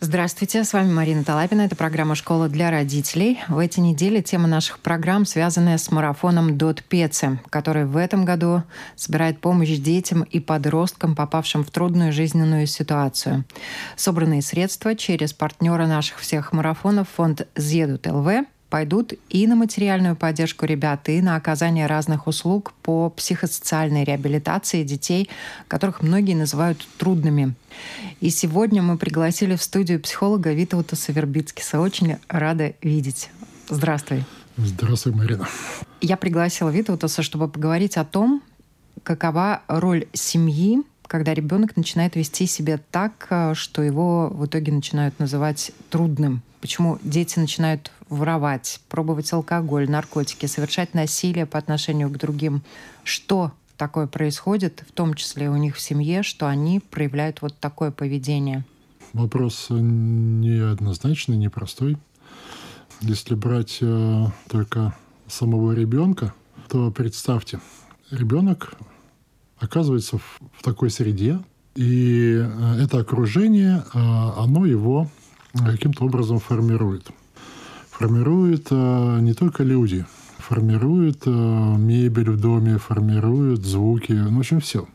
Здравствуйте, с вами Марина Талапина. Это программа «Школа для родителей». В эти недели тема наших программ связанная с марафоном «Дот Пеце», который в этом году собирает помощь детям и подросткам, попавшим в трудную жизненную ситуацию. Собранные средства через партнера наших всех марафонов фонд «Зедут ЛВ» пойдут и на материальную поддержку ребят, и на оказание разных услуг по психосоциальной реабилитации детей, которых многие называют трудными. И сегодня мы пригласили в студию психолога Витаута Савербицкиса. Очень рада видеть. Здравствуй. Здравствуй, Марина. Я пригласила Витаутаса, чтобы поговорить о том, какова роль семьи, когда ребенок начинает вести себя так, что его в итоге начинают называть трудным. Почему дети начинают воровать, пробовать алкоголь, наркотики, совершать насилие по отношению к другим. Что такое происходит, в том числе у них в семье, что они проявляют вот такое поведение? Вопрос неоднозначный, непростой. Если брать э, только самого ребенка, то представьте, ребенок оказывается в, в такой среде, и э, это окружение, э, оно его каким-то образом формирует формируют э, не только люди, формируют э, мебель в доме, формируют звуки, ну, в общем, все.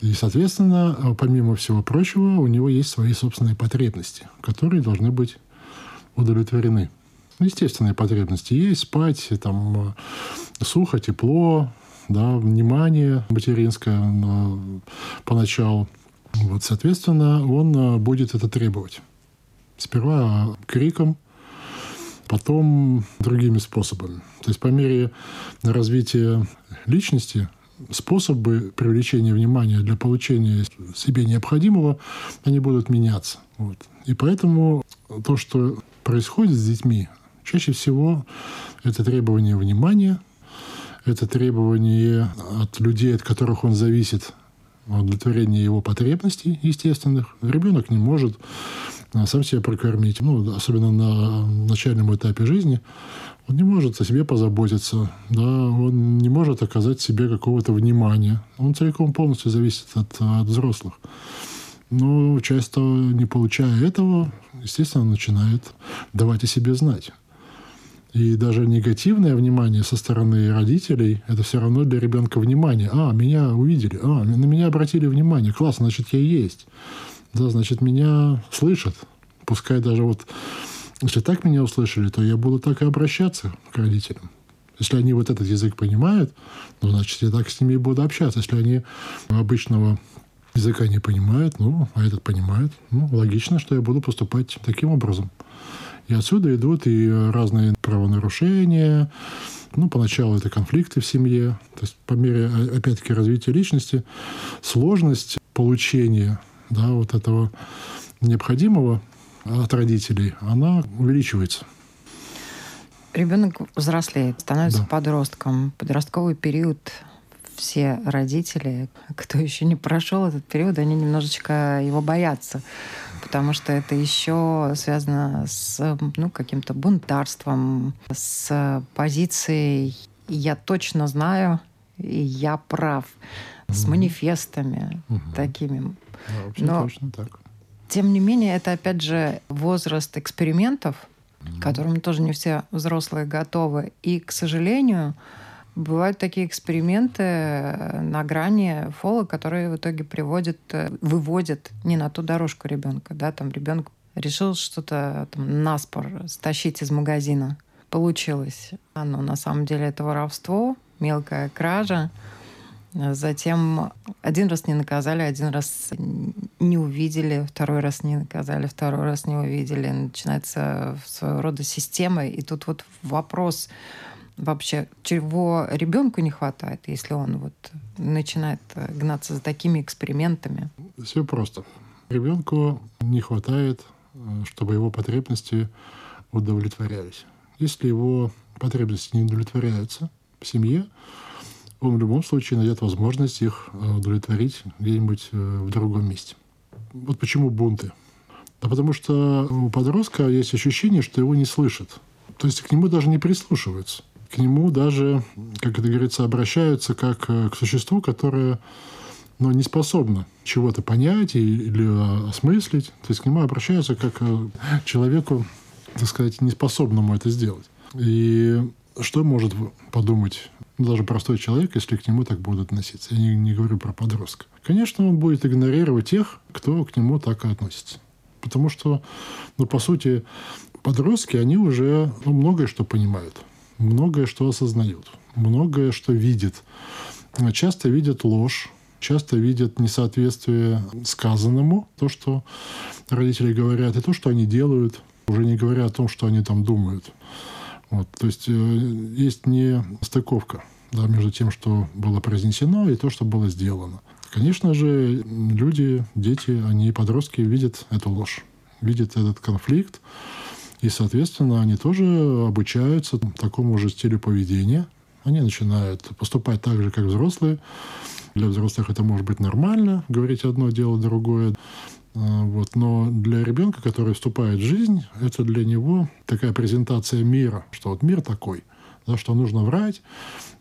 И, соответственно, э, помимо всего прочего, у него есть свои собственные потребности, которые должны быть удовлетворены. Естественные потребности есть, спать, там, э, сухо, тепло, да, внимание материнское поначалу. Вот, соответственно, он э, будет это требовать. Сперва криком, потом другими способами. То есть по мере развития личности способы привлечения внимания для получения себе необходимого, они будут меняться. Вот. И поэтому то, что происходит с детьми, чаще всего это требование внимания, это требование от людей, от которых он зависит, удовлетворение его потребностей естественных. Ребенок не может сам себя прокормить, ну, особенно на начальном этапе жизни, он не может о себе позаботиться, да, он не может оказать себе какого-то внимания. Он целиком полностью зависит от, от взрослых. Но часто, не получая этого, естественно, начинает давать о себе знать. И даже негативное внимание со стороны родителей – это все равно для ребенка внимание. А, меня увидели, а, на меня обратили внимание, классно, значит, я есть. Да, значит, меня слышат. Пускай даже вот, если так меня услышали, то я буду так и обращаться к родителям. Если они вот этот язык понимают, ну, значит, я так с ними и буду общаться. Если они обычного языка не понимают, ну, а этот понимает, ну, логично, что я буду поступать таким образом. И отсюда идут и разные правонарушения, ну, поначалу это конфликты в семье. То есть по мере, опять-таки, развития личности, сложность получения да, вот этого необходимого от родителей, она увеличивается. Ребенок взрослеет, становится да. подростком. Подростковый период все родители, кто еще не прошел этот период, они немножечко его боятся, потому что это еще связано с ну, каким-то бунтарством, с позицией «я точно знаю, и я прав», с манифестами угу. такими. Да, Но, точно так. Тем не менее, это опять же возраст экспериментов, mm к которым тоже не все взрослые готовы. И, к сожалению, бывают такие эксперименты на грани фола, которые в итоге приводят, выводят не на ту дорожку ребенка. Да? Там ребенок решил что-то там, наспор стащить из магазина. Получилось. Но на самом деле это воровство, мелкая кража. Затем один раз не наказали, один раз не увидели, второй раз не наказали, второй раз не увидели. Начинается своего рода система. И тут вот вопрос вообще, чего ребенку не хватает, если он вот начинает гнаться за такими экспериментами? Все просто. Ребенку не хватает, чтобы его потребности удовлетворялись. Если его потребности не удовлетворяются в семье, он в любом случае найдет возможность их э, удовлетворить где-нибудь э, в другом месте. Вот почему бунты. Да потому что у подростка есть ощущение, что его не слышат. То есть к нему даже не прислушиваются. К нему даже, как это говорится, обращаются как э, к существу, которое но не способна чего-то понять или осмыслить. То есть к нему обращаются как к человеку, так сказать, неспособному это сделать. И что может подумать даже простой человек, если к нему так будут относиться? Я не, не говорю про подростка. Конечно, он будет игнорировать тех, кто к нему так и относится. Потому что, ну, по сути, подростки, они уже ну, многое что понимают, многое что осознают, многое что видят. Часто видят ложь, часто видят несоответствие сказанному, то, что родители говорят, и то, что они делают, уже не говоря о том, что они там думают. Вот, то есть э, есть не стыковка да, между тем, что было произнесено, и то, что было сделано. Конечно же, люди, дети, они, подростки, видят эту ложь, видят этот конфликт, и, соответственно, они тоже обучаются такому же стилю поведения. Они начинают поступать так же, как взрослые. Для взрослых это может быть нормально, говорить одно, делать другое. А, вот. Но для ребенка, который вступает в жизнь, это для него такая презентация мира, что вот мир такой, да, что нужно врать,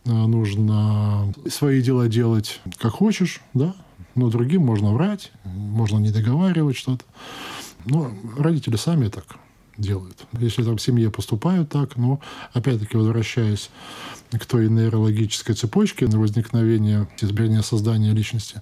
а, нужно свои дела делать как хочешь, да, но другим можно врать, можно не договаривать что-то. Но родители сами так делают. Если там в семье поступают так, но опять-таки возвращаясь к той нейрологической цепочке возникновение, изменения создания личности,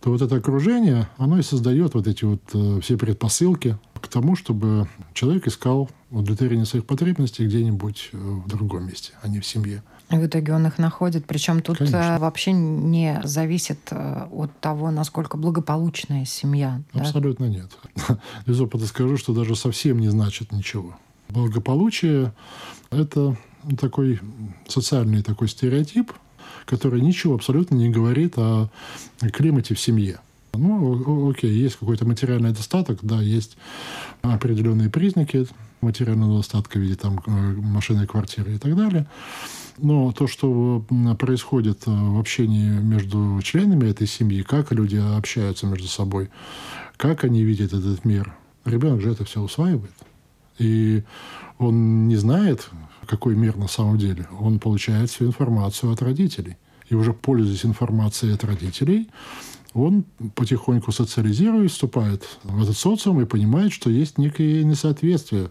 то вот это окружение, оно и создает вот эти вот э, все предпосылки к тому, чтобы человек искал удовлетворение своих потребностей где-нибудь э, в другом месте, а не в семье. И в итоге он их находит. Причем тут э, Конечно. вообще не зависит от того, насколько благополучная семья. Абсолютно да? нет. Из опыта скажу, что даже совсем не значит ничего. Благополучие – это такой социальный такой стереотип, который ничего абсолютно не говорит о климате в семье. Ну, окей, есть какой-то материальный достаток, да, есть определенные признаки материального достатка в виде там э, машины, квартиры и так далее. Но то, что происходит в общении между членами этой семьи, как люди общаются между собой, как они видят этот мир, ребенок же это все усваивает. И он не знает, какой мир на самом деле. Он получает всю информацию от родителей. И уже пользуясь информацией от родителей, он потихоньку социализирует, вступает в этот социум и понимает, что есть некое несоответствие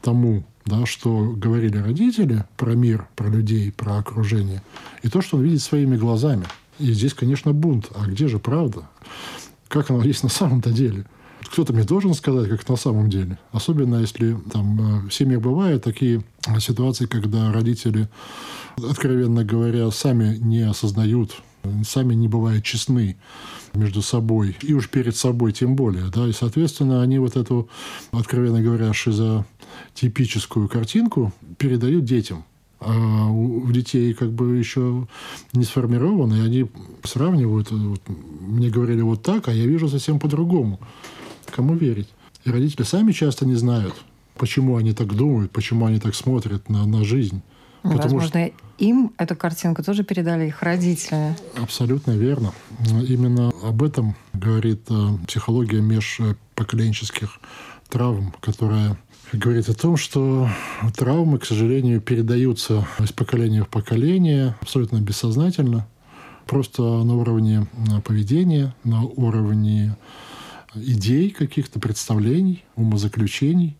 тому, да, что говорили родители про мир, про людей, про окружение, и то, что он видит своими глазами. И здесь, конечно, бунт. А где же правда? Как оно есть на самом-то деле? кто-то мне должен сказать, как на самом деле. Особенно если там э, в семьях бывают такие ситуации, когда родители, откровенно говоря, сами не осознают, сами не бывают честны между собой, и уж перед собой тем более. Да? И, соответственно, они вот эту, откровенно говоря, шизотипическую картинку передают детям. А у детей как бы еще не сформированы, и они сравнивают. Вот, мне говорили вот так, а я вижу совсем по-другому. Кому верить? И родители сами часто не знают, почему они так думают, почему они так смотрят на, на жизнь. Потому Возможно, что... им эту картинку тоже передали их родители. Абсолютно верно. Именно об этом говорит э, психология межпоколенческих травм, которая говорит о том, что травмы, к сожалению, передаются из поколения в поколение абсолютно бессознательно, просто на уровне э, поведения, на уровне идей каких-то, представлений, умозаключений.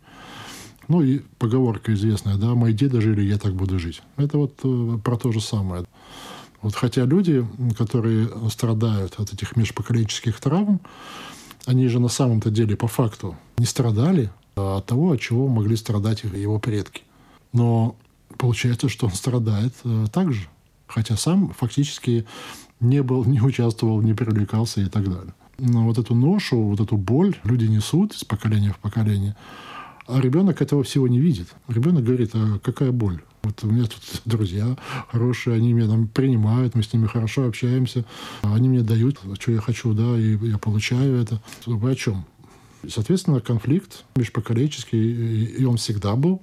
Ну и поговорка известная, да, мои деды жили, я так буду жить. Это вот э, про то же самое. Вот хотя люди, которые страдают от этих межпоколенческих травм, они же на самом-то деле по факту не страдали от того, от чего могли страдать его предки. Но получается, что он страдает э, так же, хотя сам фактически не был, не участвовал, не привлекался и так далее вот эту ношу, вот эту боль люди несут из поколения в поколение, а ребенок этого всего не видит. Ребенок говорит, а какая боль? Вот у меня тут друзья хорошие, они меня там принимают, мы с ними хорошо общаемся, они мне дают, что я хочу, да, и я получаю это. Вы о чем? Соответственно, конфликт межпоколенческий, и он всегда был.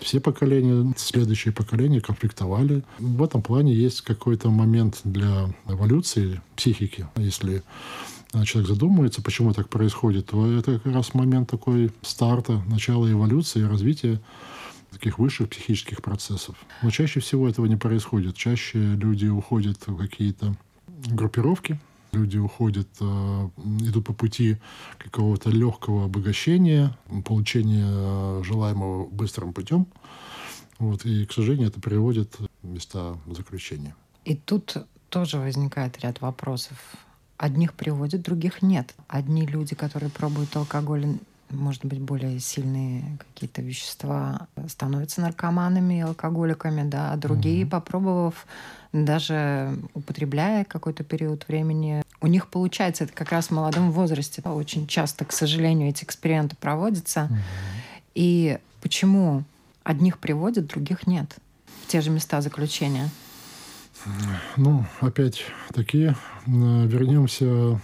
Все поколения, следующие поколения конфликтовали. В этом плане есть какой-то момент для эволюции психики. Если человек задумывается, почему так происходит, то это как раз момент такой старта, начала эволюции, развития таких высших психических процессов. Но чаще всего этого не происходит. Чаще люди уходят в какие-то группировки, Люди уходят, э, идут по пути какого-то легкого обогащения, получения желаемого быстрым путем. Вот, и, к сожалению, это приводит в места заключения. И тут тоже возникает ряд вопросов. Одних приводят, других нет. Одни люди, которые пробуют алкоголь, может быть, более сильные какие-то вещества, становятся наркоманами, алкоголиками, да, а другие, mm попробовав, даже употребляя какой-то период времени, у них получается это как раз в молодом возрасте. Очень часто, к сожалению, эти эксперименты проводятся. mm И почему одних приводят, других нет в те же места заключения? Ну, опять такие. Вернемся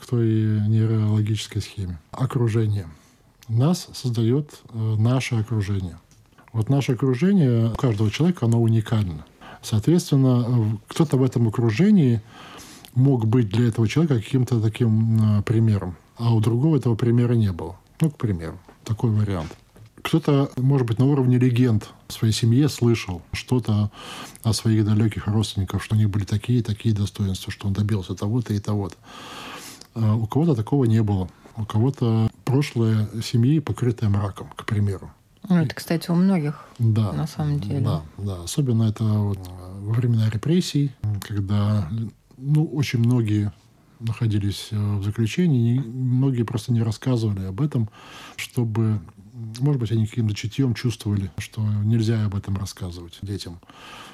к той нейрологической схеме. Окружение. Нас создает э, наше окружение. Вот наше окружение у каждого человека, оно уникально. Соответственно, кто-то в этом окружении мог быть для этого человека каким-то таким э, примером, а у другого этого примера не было. Ну, к примеру, такой вариант. Кто-то, может быть, на уровне легенд в своей семье слышал что-то о своих далеких родственниках, что у них были такие и такие достоинства, что он добился того-то и того-то. А у кого-то такого не было. У кого-то прошлое семьи покрытое мраком, к примеру. Ну, это, кстати, у многих, да, на самом деле. Да, да. Особенно это вот во времена репрессий, когда ну, очень многие находились э, в заключении, многие просто не рассказывали об этом, чтобы может быть, они каким-то чутьем чувствовали, что нельзя об этом рассказывать детям,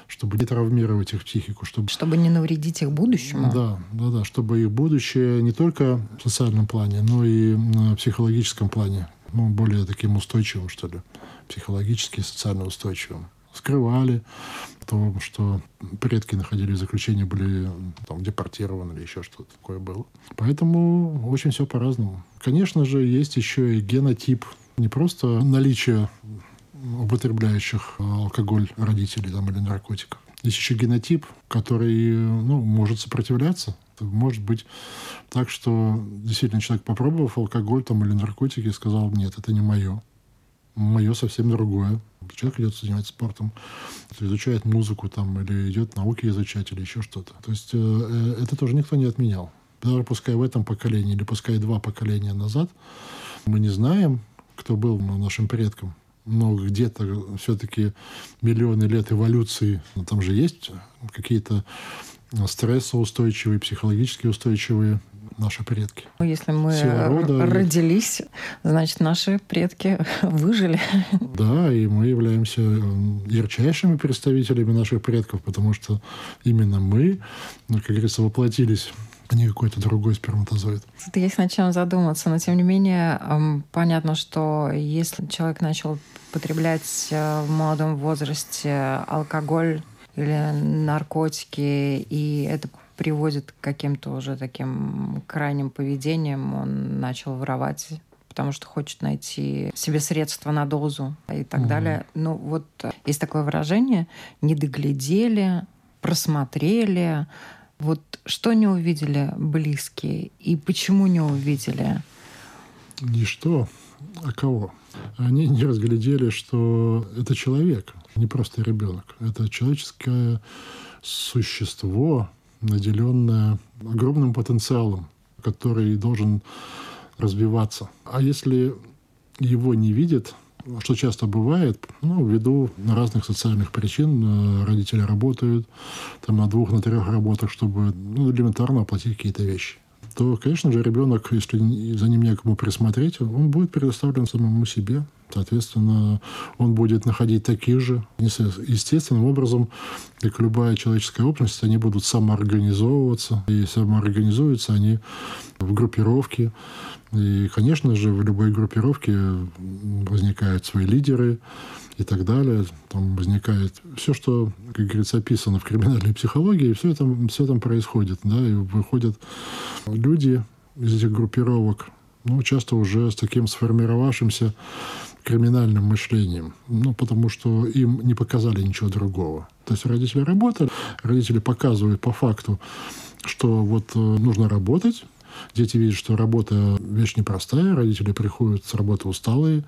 чтобы не травмировать их психику. Чтобы, чтобы не навредить их будущему. Да, да, да, чтобы их будущее не только в социальном плане, но и в психологическом плане, ну, более таким устойчивым, что ли, психологически и социально устойчивым скрывали то, что предки находились в были там, депортированы или еще что-то такое было. Поэтому очень все по-разному. Конечно же, есть еще и генотип не просто наличие употребляющих алкоголь родителей там, или наркотиков. Есть еще генотип, который ну, может сопротивляться. Может быть так, что действительно человек, попробовав алкоголь там, или наркотики, сказал, нет, это не мое. Мое совсем другое. Человек идет заниматься спортом, изучает музыку там, или идет науки изучать, или еще что-то. То есть э, э, это тоже никто не отменял. Даже пускай в этом поколении, или пускай два поколения назад, мы не знаем, кто был нашим предком. Но где-то все-таки миллионы лет эволюции, ну, там же есть какие-то стрессоустойчивые, психологически устойчивые наши предки. Ну, если мы рода, родились, значит, наши предки выжили. Да, и мы являемся ярчайшими представителями наших предков, потому что именно мы, ну, как говорится, воплотились а не какой-то другой сперматозоид. Это есть над чем задуматься. Но, тем не менее, понятно, что если человек начал потреблять э, в молодом возрасте алкоголь или наркотики, и это приводит к каким-то уже таким крайним поведениям, он начал воровать потому что хочет найти себе средства на дозу и так mm далее. Ну вот э, есть такое выражение «не доглядели», «просмотрели», вот что не увидели близкие и почему не увидели? Не что, а кого? Они не разглядели, что это человек, не просто ребенок. Это человеческое существо, наделенное огромным потенциалом, который должен развиваться. А если его не видят, что часто бывает, ну, ввиду разных социальных причин э, родители работают там на двух, на трех работах, чтобы ну, элементарно оплатить какие-то вещи то, конечно же, ребенок, если за ним некому присмотреть, он будет предоставлен самому себе. Соответственно, он будет находить таких же. Естественным образом, как любая человеческая общность, они будут самоорганизовываться. И самоорганизуются они в группировке. И, конечно же, в любой группировке возникают свои лидеры и так далее. Там возникает все, что, как говорится, описано в криминальной психологии, все это, все там происходит. Да, и выходят люди из этих группировок, ну, часто уже с таким сформировавшимся криминальным мышлением. Ну, потому что им не показали ничего другого. То есть родители работали, родители показывают по факту, что вот э, нужно работать, Дети видят, что работа вещь непростая, родители приходят с работы усталые,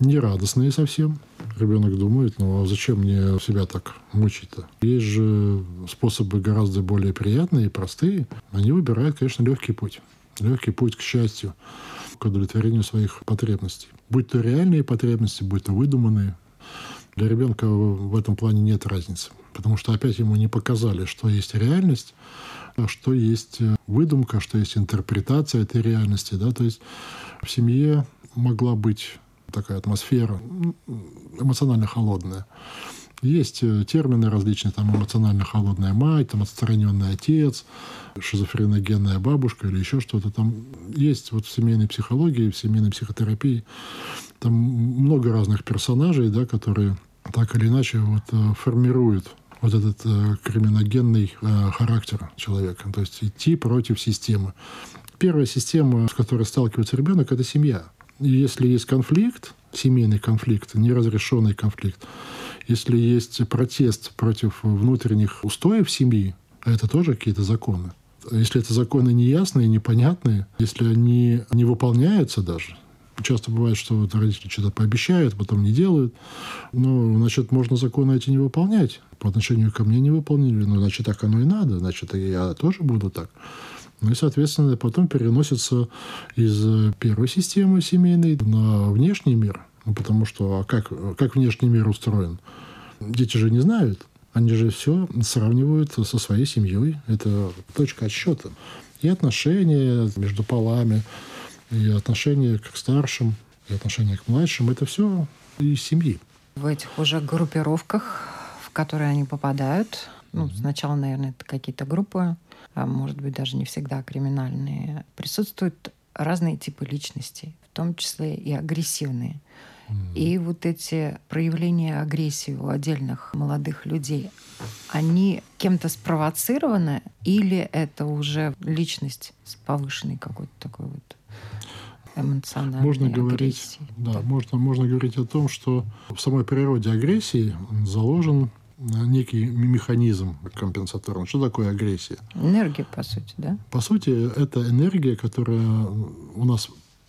нерадостные совсем. Ребенок думает, ну а зачем мне себя так мучить-то? Есть же способы гораздо более приятные и простые. Они выбирают, конечно, легкий путь. Легкий путь к счастью, к удовлетворению своих потребностей. Будь то реальные потребности, будь то выдуманные. Для ребенка в этом плане нет разницы. Потому что опять ему не показали, что есть реальность, а что есть выдумка, что есть интерпретация этой реальности. Да? То есть в семье могла быть такая атмосфера эмоционально холодная. Есть э, термины различные, там эмоционально холодная мать, там отстраненный отец, шизофреногенная бабушка или еще что-то. Там есть вот в семейной психологии, в семейной психотерапии там много разных персонажей, да, которые так или иначе вот, э, формируют вот этот э, криминогенный э, характер человека. То есть идти против системы. Первая система, с которой сталкивается ребенок, это семья. И если есть конфликт, семейный конфликт, неразрешенный конфликт, если есть протест против внутренних устоев семьи, а это тоже какие-то законы. Если это законы неясные, непонятные, если они не выполняются даже, часто бывает, что вот родители что-то пообещают, потом не делают. Ну, значит, можно законы эти не выполнять. По отношению ко мне не выполнили. Ну, значит, так оно и надо. Значит, я тоже буду так. Ну и, соответственно, потом переносится из первой системы семейной на внешний мир. Ну, потому что а как, как внешний мир устроен? Дети же не знают. Они же все сравнивают со своей семьей. Это точка отсчета. И отношения между полами, и отношения к старшим, и отношения к младшим. Это все из семьи. В этих уже группировках, в которые они попадают, ну, сначала, наверное, это какие-то группы, а может быть, даже не всегда криминальные, присутствуют разные типы личностей, в том числе и агрессивные. И вот эти проявления агрессии у отдельных молодых людей, они кем-то спровоцированы или это уже личность с повышенной какой-то такой вот эмоциональной можно говорить, Да, можно, можно говорить о том, что в самой природе агрессии заложен некий механизм компенсаторный. Что такое агрессия? Энергия, по сути, да? По сути, это энергия, которая у нас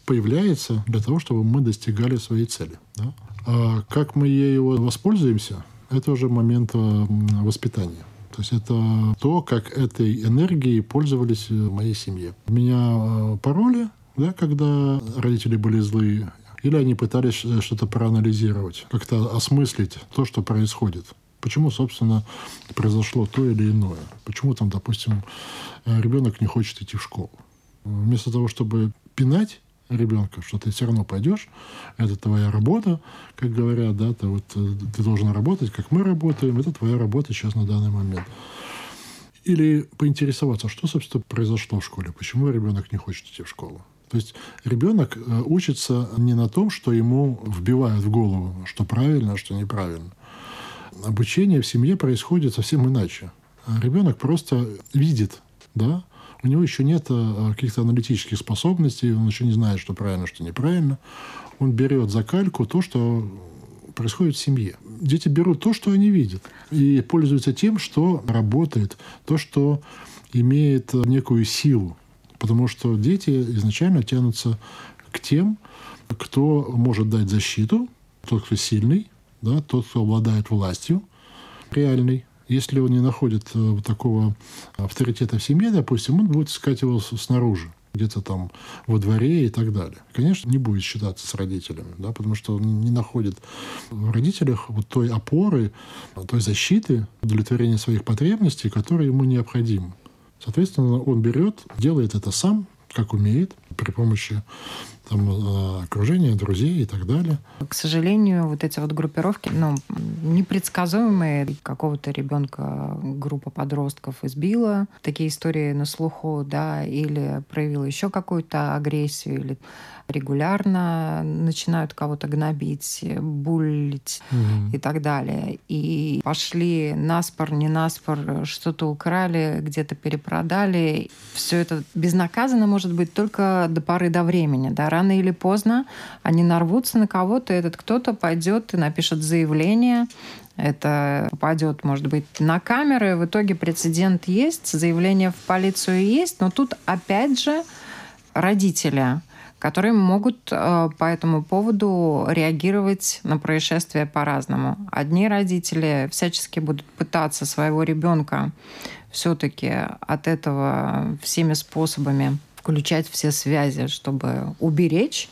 появляется для того, чтобы мы достигали своей цели. Да? А как мы ею воспользуемся, это уже момент воспитания. То есть это то, как этой энергией пользовались в моей семье. Меня э, пароли, да, когда родители были злые, или они пытались э, что-то проанализировать, как-то осмыслить то, что происходит. Почему, собственно, произошло то или иное? Почему там, допустим, э, ребенок не хочет идти в школу? Вместо того, чтобы пинать ребенка, что ты все равно пойдешь, это твоя работа, как говорят, да, ты, вот, э, ты должен работать, как мы работаем, это твоя работа сейчас на данный момент. Или поинтересоваться, что, собственно, произошло в школе, почему ребенок не хочет идти в школу. То есть ребенок э, учится не на том, что ему вбивают в голову, что правильно, а что неправильно. Обучение в семье происходит совсем иначе. Ребенок просто видит, да, у него еще нет э, каких-то аналитических способностей, он еще не знает, что правильно, что неправильно. Он берет за кальку то, что происходит в семье. Дети берут то, что они видят, и пользуются тем, что работает, то, что имеет некую силу. Потому что дети изначально тянутся к тем, кто может дать защиту, тот, кто сильный, да, тот, кто обладает властью реальной. Если он не находит э, такого авторитета в семье, допустим, он будет искать его снаружи где-то там во дворе и так далее. Конечно, не будет считаться с родителями, да, потому что он не находит в родителях вот той опоры, той защиты, удовлетворения своих потребностей, которые ему необходимы. Соответственно, он берет, делает это сам, как умеет, при помощи там, э, окружения, друзей и так далее. К сожалению, вот эти вот группировки, ну, непредсказуемые. Какого-то ребенка группа подростков избила. Такие истории на слуху, да, или проявила еще какую-то агрессию, или регулярно начинают кого-то гнобить, булить угу. и так далее. И пошли наспор, не наспор, что-то украли, где-то перепродали. Все это безнаказанно может быть только до поры до времени. Да? Рано или поздно они нарвутся на кого-то, этот кто-то пойдет и напишет заявление, это попадет, может быть, на камеры. В итоге прецедент есть, заявление в полицию есть, но тут опять же родители, которые могут э, по этому поводу реагировать на происшествие по-разному. Одни родители всячески будут пытаться своего ребенка все-таки от этого всеми способами включать все связи, чтобы уберечь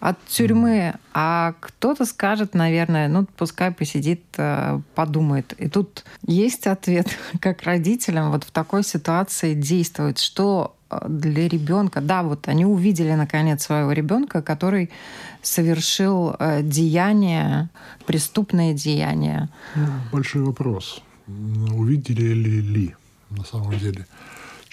от тюрьмы, а кто-то скажет, наверное, ну пускай посидит, э, подумает. И тут есть ответ, как родителям вот в такой ситуации действовать, что э, для ребенка, да, вот они увидели наконец своего ребенка, который совершил э, деяние, преступное деяние. Ну, большой вопрос. Увидели ли ли на самом деле?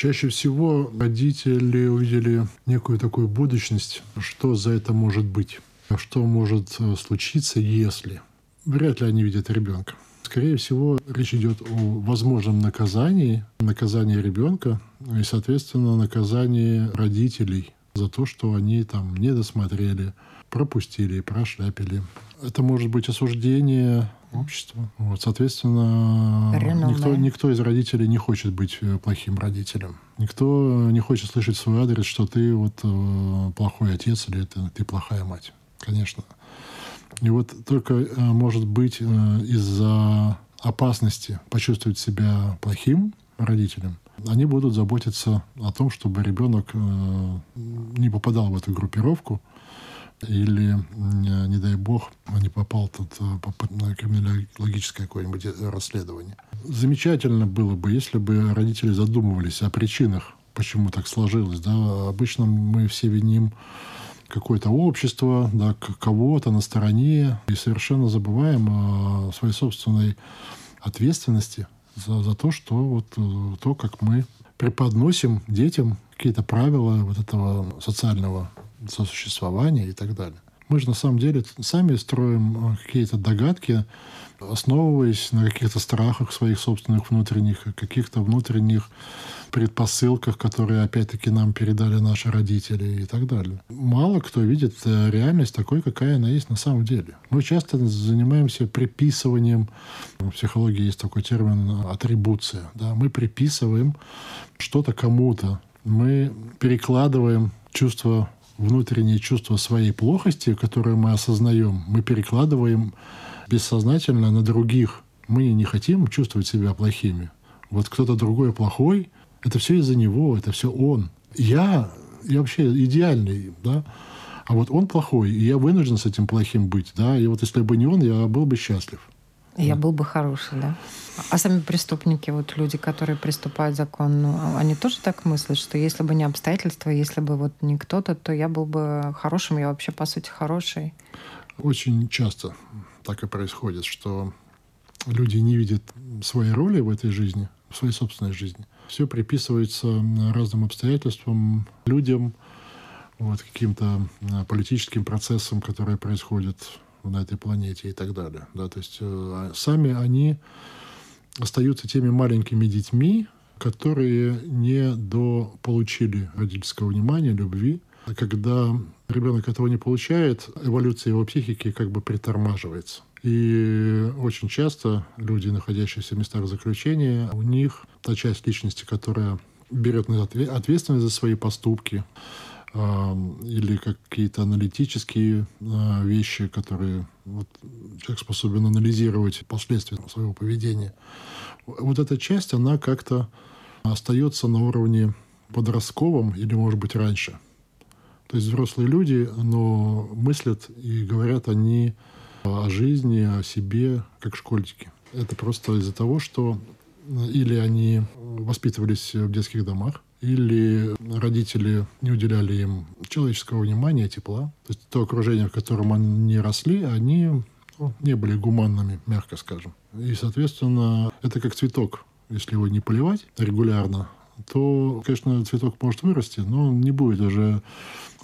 Чаще всего родители увидели некую такую будущность, что за это может быть, что может э, случиться, если. Вряд ли они видят ребенка. Скорее всего, речь идет о возможном наказании, наказании ребенка и, соответственно, наказании родителей за то, что они там не досмотрели, пропустили, прошляпили. Это может быть осуждение общества. Вот, соответственно, никто, никто из родителей не хочет быть э, плохим родителем. Никто не хочет слышать свой адрес, что ты вот э, плохой отец или это, ты плохая мать. Конечно. И вот только, э, может быть, из-за опасности почувствовать себя плохим родителем, они будут заботиться о том, чтобы ребенок не попадал в эту группировку, или, не дай бог, не попал тут э, на криминологическое какое-нибудь расследование. Замечательно было бы, если бы родители задумывались о причинах, почему так сложилось. Да? Обычно мы все виним какое-то общество, да, кого-то на стороне, и совершенно забываем о своей собственной ответственности за, за то, что вот э, то, как мы преподносим детям какие-то правила вот этого социального сосуществования и так далее. Мы же на самом деле сами строим э, какие-то догадки, основываясь на каких-то страхах своих собственных внутренних, каких-то внутренних предпосылках, которые опять-таки нам передали наши родители и так далее. Мало кто видит э, реальность такой, какая она есть на самом деле. Мы часто занимаемся приписыванием, в психологии есть такой термин атрибуция. Да? Мы приписываем что-то кому-то, мы перекладываем чувство внутреннее чувство своей плохости, которое мы осознаем, мы перекладываем бессознательно на других. Мы не хотим чувствовать себя плохими. Вот кто-то другой плохой, это все из-за него, это все он. Я, я вообще идеальный, да, а вот он плохой, и я вынужден с этим плохим быть, да, и вот если бы не он, я был бы счастлив. Я был бы хороший, да. А сами преступники, вот люди, которые приступают к закону, они тоже так мыслят, что если бы не обстоятельства, если бы вот не кто-то, то я был бы хорошим, я вообще, по сути, хороший. Очень часто так и происходит, что люди не видят своей роли в этой жизни, в своей собственной жизни. Все приписывается разным обстоятельствам, людям, вот, каким-то политическим процессам, которые происходят на этой планете и так далее. Да, то есть э, сами они остаются теми маленькими детьми, которые не дополучили родительского внимания, любви. Когда ребенок этого не получает, эволюция его психики как бы притормаживается. И очень часто люди, находящиеся в местах заключения, у них та часть личности, которая берет ответственность за свои поступки, или какие-то аналитические а, вещи, которые вот, человек способен анализировать последствия своего поведения. Вот эта часть, она как-то остается на уровне подростковом или, может быть, раньше. То есть взрослые люди, но мыслят и говорят они о жизни, о себе, как школьники. Это просто из-за того, что или они воспитывались в детских домах, или родители не уделяли им человеческого внимания, тепла. То есть то окружение, в котором они росли, они ну, не были гуманными, мягко скажем. И, соответственно, это как цветок. Если его не поливать регулярно, то, конечно, цветок может вырасти, но он не будет уже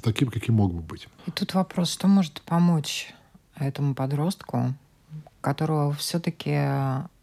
таким, каким мог бы быть. И тут вопрос, что может помочь этому подростку, которого все-таки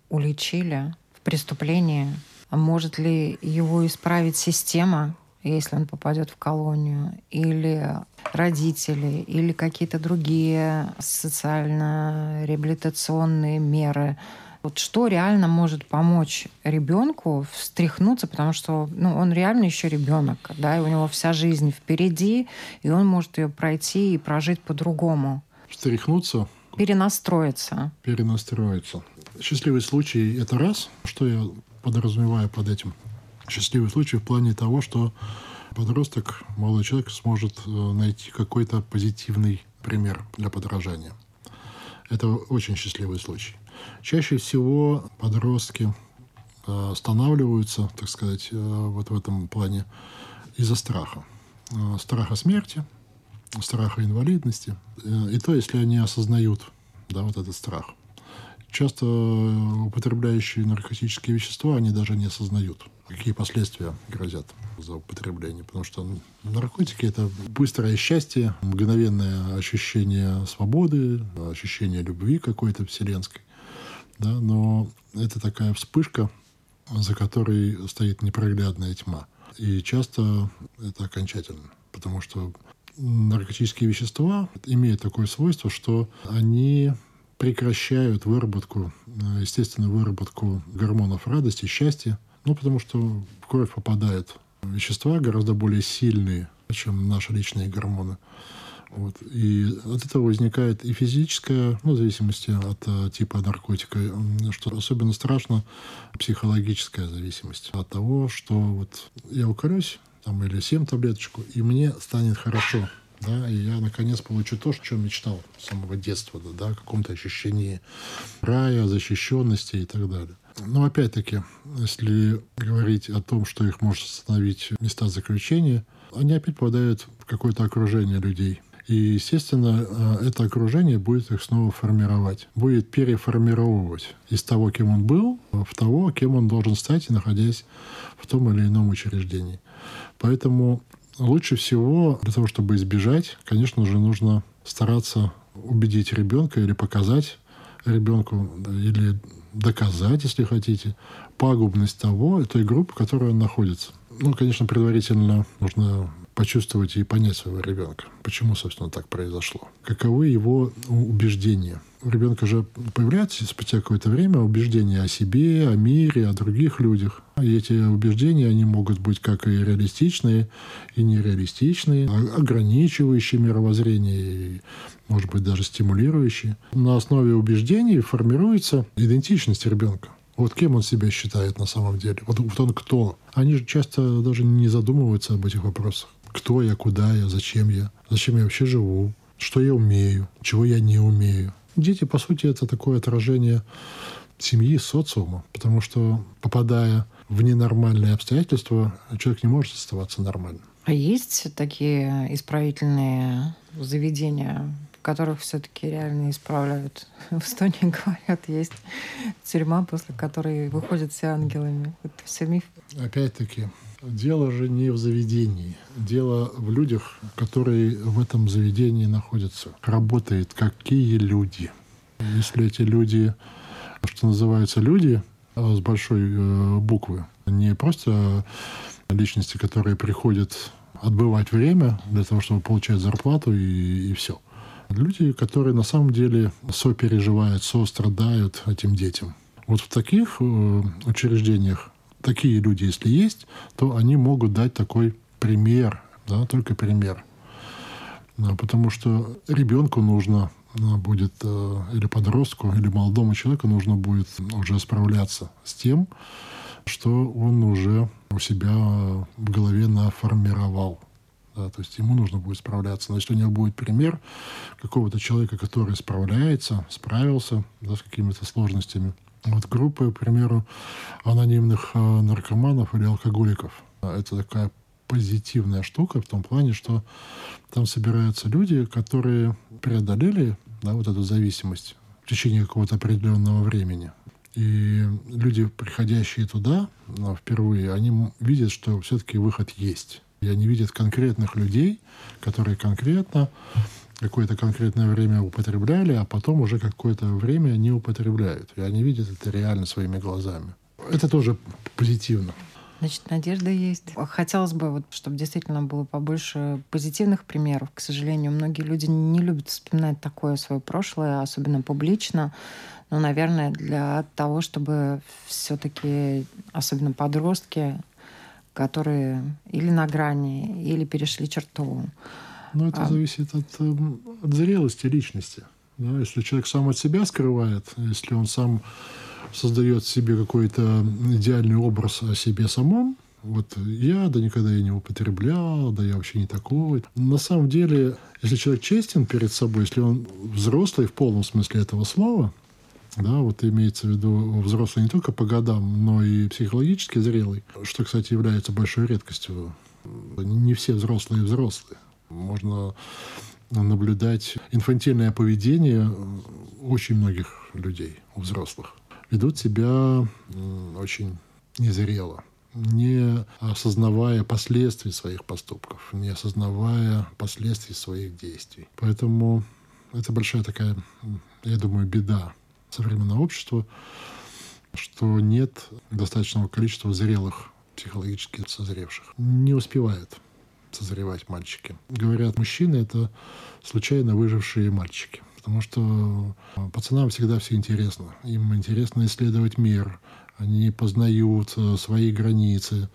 уличили в преступлении может ли его исправить система, если он попадет в колонию, или родители, или какие-то другие социально-реабилитационные меры Вот что реально может помочь ребенку встряхнуться, потому что ну, он реально еще ребенок, да, и у него вся жизнь впереди, и он может ее пройти и прожить по-другому. Встряхнуться? Перенастроиться. Перенастроиться. Счастливый случай – это раз. Что я подразумеваю под этим? Счастливый случай в плане того, что подросток, молодой человек сможет э, найти какой-то позитивный пример для подражания. Это очень счастливый случай. Чаще всего подростки э, останавливаются, так сказать, э, вот в этом плане из-за страха. Страха смерти, страха инвалидности. И то, если они осознают да, вот этот страх. Часто употребляющие наркотические вещества, они даже не осознают – какие последствия грозят за употребление. Потому что наркотики – это быстрое счастье, мгновенное ощущение свободы, ощущение любви какой-то вселенской. Да? Но это такая вспышка, за которой стоит непроглядная тьма. И часто это окончательно. Потому что наркотические вещества имеют такое свойство, что они прекращают выработку, естественную выработку гормонов радости, счастья, ну, потому что в кровь попадают вещества гораздо более сильные, чем наши личные гормоны. Вот. И от этого возникает и физическая, ну, в зависимости от э, типа наркотика, что особенно страшно, психологическая зависимость от того, что вот я укорюсь, там, или съем таблеточку, и мне станет хорошо. Да, и я наконец получу то, о чем мечтал с самого детства, да, о каком-то ощущении рая, защищенности и так далее. Но опять-таки, если говорить о том, что их может остановить места заключения, они опять попадают в какое-то окружение людей. И, естественно, э, это окружение будет их снова формировать, будет переформировывать из того, кем он был, в того, кем он должен стать, находясь в том или ином учреждении. Поэтому лучше всего для того, чтобы избежать, конечно же, нужно стараться убедить ребенка или показать ребенку или доказать, если хотите, пагубность того, той группы, в которой он находится. Ну, конечно, предварительно нужно почувствовать и понять своего ребенка. Почему, собственно, так произошло? Каковы его убеждения? У ребенка же появляется спустя какое-то время убеждения о себе, о мире, о других людях. И эти убеждения, они могут быть как и реалистичные, и нереалистичные, а ограничивающие мировоззрение, и, может быть, даже стимулирующие. На основе убеждений формируется идентичность ребенка. Вот кем он себя считает на самом деле? Вот, вот он кто? Они же часто даже не задумываются об этих вопросах кто я, куда я, зачем я, зачем я вообще живу, что я умею, чего я не умею. Дети, по сути, это такое отражение семьи, социума, потому что, попадая в ненормальные обстоятельства, человек не может оставаться нормальным. А есть такие исправительные заведения, которых все-таки реально исправляют? В Эстонии говорят, есть тюрьма, после которой выходят все ангелами. Это все миф. Опять-таки, Дело же не в заведении. Дело в людях, которые в этом заведении находятся. Работают какие люди. Если эти люди, что называется, люди а с большой э, буквы, не просто личности, которые приходят отбывать время для того, чтобы получать зарплату и, и все. Люди, которые на самом деле сопереживают, сострадают этим детям. Вот в таких э, учреждениях такие люди, если есть, то они могут дать такой пример, да, только пример. Да, потому что ребенку нужно да, будет, э, или подростку, или молодому человеку нужно будет уже справляться с тем, что он уже у себя в голове наформировал. Да, то есть ему нужно будет справляться. Если у него будет пример какого-то человека, который справляется, справился да, с какими-то сложностями, вот группы, к примеру, анонимных э, наркоманов или алкоголиков. Это такая позитивная штука в том плане, что там собираются люди, которые преодолели да, вот эту зависимость в течение какого-то определенного времени. И люди, приходящие туда ну, впервые, они видят, что все-таки выход есть. И они видят конкретных людей, которые конкретно какое-то конкретное время употребляли, а потом уже какое-то время не употребляют. И они видят это реально своими глазами. Это тоже позитивно. Значит, надежда есть. Хотелось бы, вот, чтобы действительно было побольше позитивных примеров. К сожалению, многие люди не любят вспоминать такое свое прошлое, особенно публично. Но, наверное, для того, чтобы все-таки, особенно подростки, которые или на грани, или перешли черту. Ну, это а... зависит от, эм, от зрелости личности. Да? Если человек сам от себя скрывает, если он сам создает себе какой-то идеальный образ о себе самом, вот я, да никогда я не употреблял, да я вообще не такой. На самом деле, если человек честен перед собой, если он взрослый в полном смысле этого слова, да, вот имеется в виду взрослый не только по годам, но и психологически зрелый, что, кстати, является большой редкостью. Не все взрослые взрослые. Можно наблюдать инфантильное поведение очень многих людей, взрослых. Ведут себя очень незрело, не осознавая последствий своих поступков, не осознавая последствий своих действий. Поэтому это большая такая, я думаю, беда современного общества, что нет достаточного количества зрелых, психологически созревших. Не успевают созревать мальчики. Говорят, мужчины — это случайно выжившие мальчики. Потому что пацанам всегда все интересно. Им интересно исследовать мир. Они познают э, свои границы,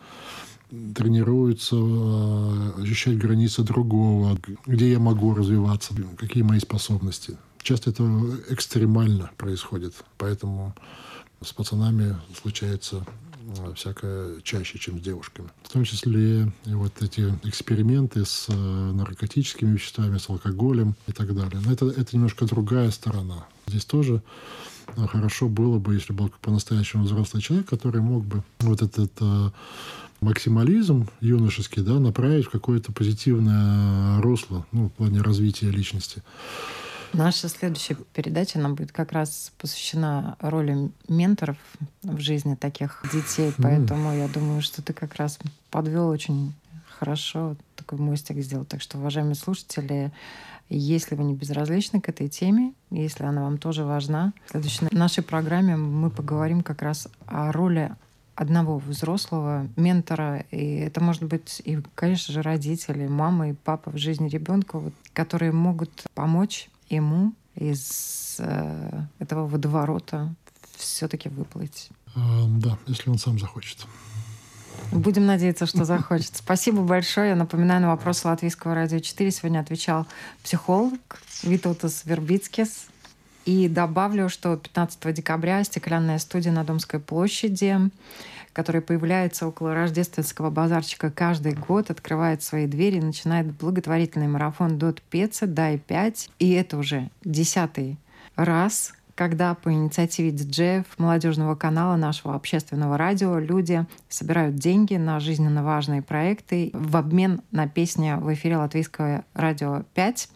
тренируются э, ощущать границы другого, где я могу развиваться, какие мои способности. Часто это экстремально происходит, поэтому с пацанами случается э, всякое чаще, чем с девушками. В том числе и вот эти эксперименты с э, наркотическими веществами, с алкоголем и так далее. Но это, это немножко другая сторона. Здесь тоже э, хорошо было бы, если был по-настоящему взрослый человек, который мог бы вот этот максимализм юношеский да, направить в какое-то позитивное русло ну, в плане развития личности. Наша следующая передача нам будет как раз посвящена роли менторов в жизни таких детей. Поэтому я думаю, что ты как раз подвел очень хорошо такой мостик сделал. Так что, уважаемые слушатели, если вы не безразличны к этой теме, если она вам тоже важна, в следующей нашей программе мы поговорим как раз о роли одного взрослого ментора, и это может быть и, конечно же, родители, мама и папа в жизни ребенка, вот, которые могут помочь ему из э, этого водоворота все-таки выплыть? А, да, если он сам захочет. Будем надеяться, что захочет. Спасибо большое. Я напоминаю, на вопросы Латвийского радио 4 сегодня отвечал психолог Витаутас Вербицкис. И добавлю, что 15 декабря стеклянная студия на Домской площади который появляется около рождественского базарчика каждый год, открывает свои двери, начинает благотворительный марафон Дот Пеца, Дай 5. И это уже десятый раз, когда по инициативе диджеев молодежного канала нашего общественного радио люди собирают деньги на жизненно важные проекты в обмен на песни в эфире Латвийского радио 5.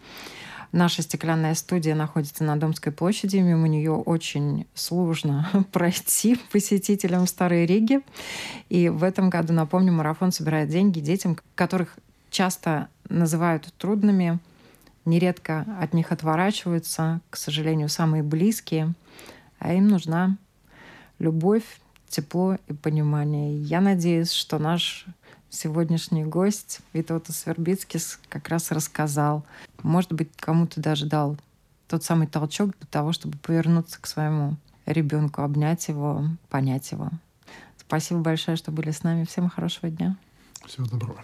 Наша стеклянная студия находится на Домской площади. Мимо нее очень сложно пройти посетителям Старой Риги. И в этом году, напомню, марафон собирает деньги детям, которых часто называют трудными, нередко от них отворачиваются, к сожалению, самые близкие, а им нужна любовь, тепло и понимание. Я надеюсь, что наш сегодняшний гость Витаутас Вербицкис как раз рассказал. Может быть, кому-то даже дал тот самый толчок для того, чтобы повернуться к своему ребенку, обнять его, понять его. Спасибо большое, что были с нами. Всем хорошего дня. Всего доброго.